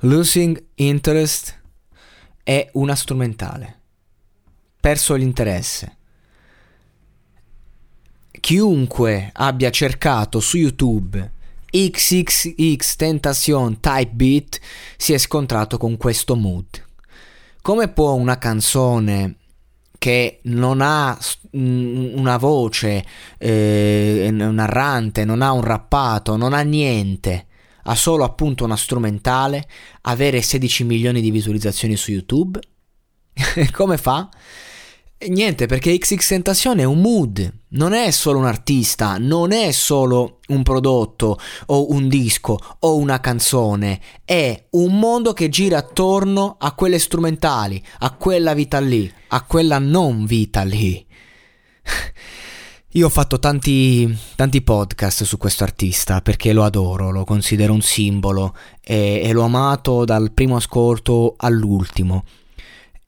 Losing interest è una strumentale. Perso l'interesse. Chiunque abbia cercato su YouTube XXX Tentation Type Beat si è scontrato con questo mood. Come può una canzone che non ha una voce eh, narrante, non ha un rappato, non ha niente, ha solo appunto una strumentale, avere 16 milioni di visualizzazioni su YouTube? Come fa? Niente, perché XX Tentacion è un mood, non è solo un artista, non è solo un prodotto o un disco o una canzone, è un mondo che gira attorno a quelle strumentali, a quella vita lì, a quella non vita lì. Io ho fatto tanti, tanti podcast su questo artista perché lo adoro, lo considero un simbolo e, e l'ho amato dal primo ascolto all'ultimo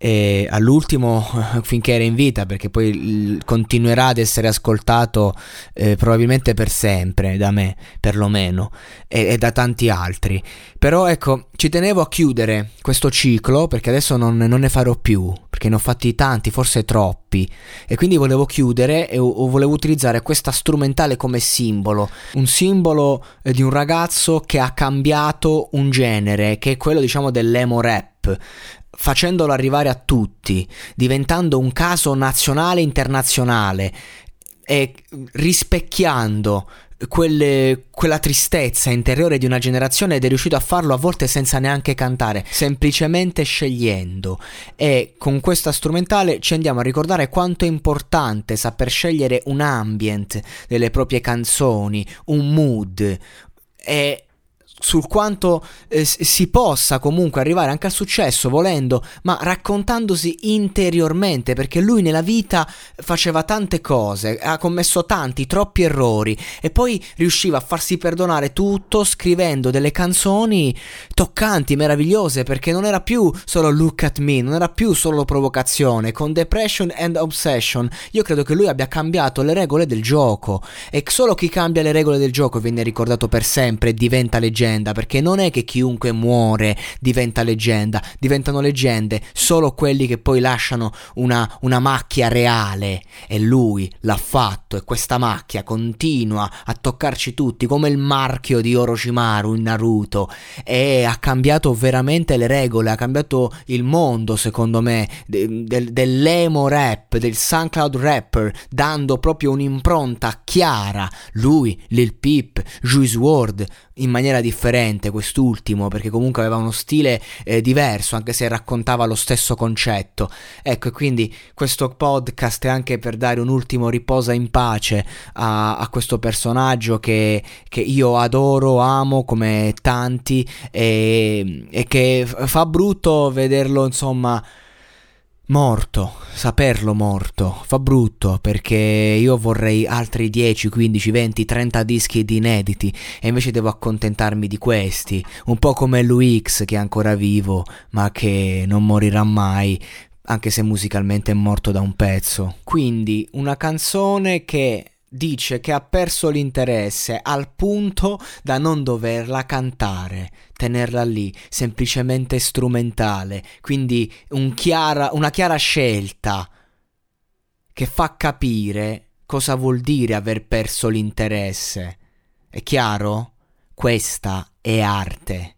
e all'ultimo finché era in vita perché poi continuerà ad essere ascoltato eh, probabilmente per sempre da me perlomeno e, e, da tanti altri. Però ecco ci tenevo a chiudere questo ciclo perché adesso non, non, ne farò più perché ne ho fatti tanti forse troppi. E quindi volevo chiudere e o, volevo utilizzare questa strumentale come simbolo. Un simbolo eh, di un ragazzo che ha cambiato un genere che è quello diciamo dell'emo rap facendolo arrivare a tutti, diventando un caso nazionale e internazionale e rispecchiando quelle, quella tristezza interiore di una generazione ed è riuscito a farlo a volte senza neanche cantare, semplicemente scegliendo. E con questa strumentale ci andiamo a ricordare quanto è importante saper scegliere un ambient delle proprie canzoni, un mood. E sul quanto eh, si possa comunque arrivare anche al successo volendo, ma raccontandosi interiormente, perché lui nella vita faceva tante cose, ha commesso tanti, troppi errori e poi riusciva a farsi perdonare tutto scrivendo delle canzoni toccanti, meravigliose, perché non era più solo look at me, non era più solo provocazione, con Depression and Obsession. Io credo che lui abbia cambiato le regole del gioco e solo chi cambia le regole del gioco viene ricordato per sempre e diventa leggenda leggenda, perché non è che chiunque muore diventa leggenda, diventano leggende solo quelli che poi lasciano una, una macchia reale. E lui l'ha fatto e questa macchia continua a toccarci tutti come il marchio di Orochimaru in Naruto. E ha cambiato veramente le regole, ha cambiato il mondo secondo me de, de, dell'emo rap, del SoundCloud rapper, dando proprio un'impronta chiara, lui, Lil Peep, Juice WRLD, in maniera differente quest'ultimo perché comunque aveva uno stile eh, diverso anche se raccontava lo stesso concetto. Ecco e quindi questo podcast è anche per dare un ultimo riposa in pace a, a questo personaggio che, che, io adoro amo come tanti e, e che fa brutto vederlo insomma Morto, saperlo morto, fa brutto perché io vorrei altri 10, 15, 20, 30 dischi di inediti e invece devo accontentarmi di questi, un po' come Luix che è ancora vivo ma che non morirà mai anche se musicalmente è morto da un pezzo. Quindi una canzone che dice che ha perso l'interesse al punto da non doverla cantare, tenerla lì, semplicemente strumentale, quindi un chiara, una chiara scelta che fa capire cosa vuol dire aver perso l'interesse. È chiaro? Questa è arte.